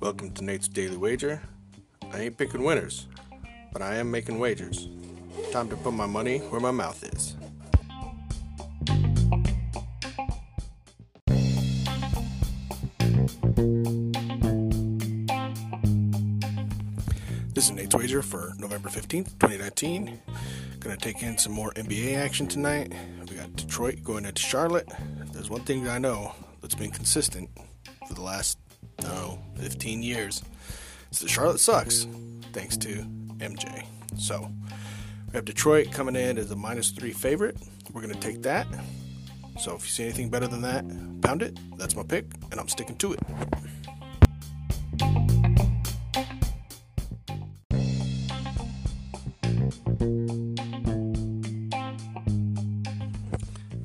Welcome to Nate's Daily Wager. I ain't picking winners, but I am making wagers. Time to put my money where my mouth is. This is Nate's Wager for November 15th, 2019. Gonna take in some more NBA action tonight. We got Detroit going into Charlotte. There's one thing I know that's been consistent for the last, no, 15 years. It's that Charlotte sucks, thanks to MJ. So, we have Detroit coming in as a minus three favorite. We're gonna take that. So, if you see anything better than that, pound it. That's my pick, and I'm sticking to it.